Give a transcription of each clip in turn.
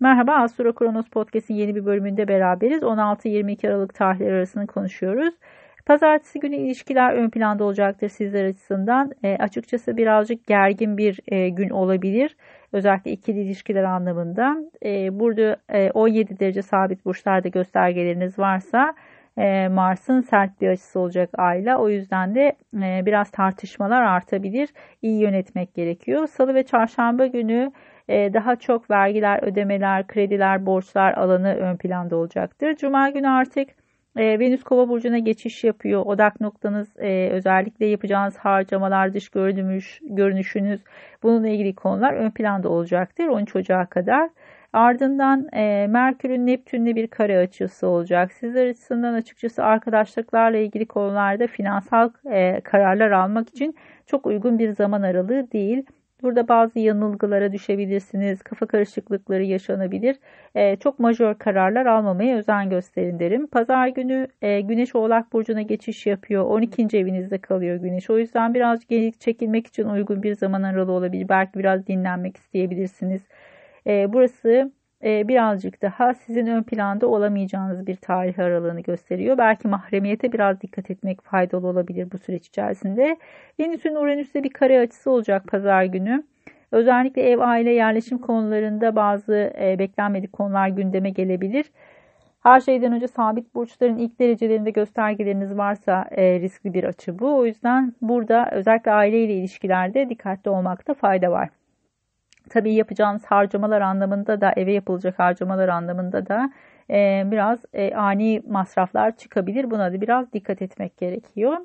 Merhaba Astro Kronos Podcast'in yeni bir bölümünde beraberiz. 16-22 Aralık tarihleri arasını konuşuyoruz. Pazartesi günü ilişkiler ön planda olacaktır sizler açısından. E, açıkçası birazcık gergin bir e, gün olabilir. Özellikle ikili ilişkiler anlamında. E, burada e, 17 derece sabit burçlarda göstergeleriniz varsa e, Mars'ın sert bir açısı olacak ayla. O yüzden de e, biraz tartışmalar artabilir. İyi yönetmek gerekiyor. Salı ve çarşamba günü daha çok vergiler, ödemeler, krediler, borçlar alanı ön planda olacaktır. Cuma günü artık Venüs Kova burcuna geçiş yapıyor. Odak noktanız özellikle yapacağınız harcamalar, dış görünüş, görünüşünüz bununla ilgili konular ön planda olacaktır 13 Ocağı kadar. Ardından e, Merkür'ün Neptün'le bir kare açısı olacak. Sizler açısından açıkçası arkadaşlıklarla ilgili konularda finansal e, kararlar almak için çok uygun bir zaman aralığı değil. Burada bazı yanılgılara düşebilirsiniz, kafa karışıklıkları yaşanabilir. E, çok majör kararlar almamaya özen gösterin derim. Pazar günü e, Güneş Oğlak Burcu'na geçiş yapıyor. 12. evinizde kalıyor Güneş. O yüzden biraz geri çekilmek için uygun bir zaman aralığı olabilir. Belki biraz dinlenmek isteyebilirsiniz. E, burası e, birazcık daha sizin ön planda olamayacağınız bir tarih aralığını gösteriyor. Belki mahremiyete biraz dikkat etmek faydalı olabilir bu süreç içerisinde. Venüs'ün Uranüs'te bir kare açısı olacak pazar günü. Özellikle ev, aile, yerleşim konularında bazı e, beklenmedik konular gündeme gelebilir. Her şeyden önce sabit burçların ilk derecelerinde göstergeleriniz varsa e, riskli bir açı bu. O yüzden burada özellikle aileyle ilişkilerde dikkatli olmakta fayda var. Tabii yapacağınız harcamalar anlamında da eve yapılacak harcamalar anlamında da e, biraz e, ani masraflar çıkabilir. Buna da biraz dikkat etmek gerekiyor.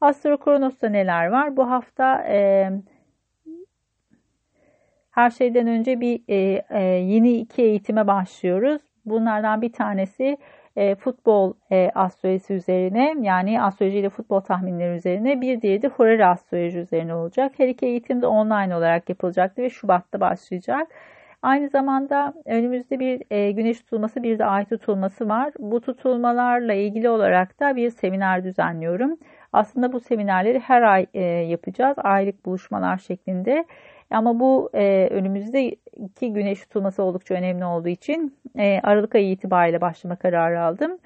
Astro Kronos'ta neler var? Bu hafta e, her şeyden önce bir e, e, yeni iki eğitime başlıyoruz. Bunlardan bir tanesi e, futbol e, astrolojisi üzerine yani astroloji ile futbol tahminleri üzerine bir diğeri de Horary astroloji üzerine olacak. Her iki eğitim de online olarak yapılacaktı ve Şubat'ta başlayacak. Aynı zamanda önümüzde bir e, güneş tutulması bir de ay tutulması var. Bu tutulmalarla ilgili olarak da bir seminer düzenliyorum. Aslında bu seminerleri her ay e, yapacağız. Aylık buluşmalar şeklinde. Ama bu e, önümüzdeki güneş tutulması oldukça önemli olduğu için e, Aralık ayı itibariyle başlama kararı aldım.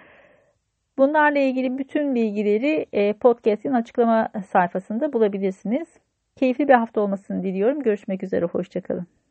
Bunlarla ilgili bütün bilgileri e, podcast'in açıklama sayfasında bulabilirsiniz. Keyifli bir hafta olmasını diliyorum. Görüşmek üzere, hoşçakalın.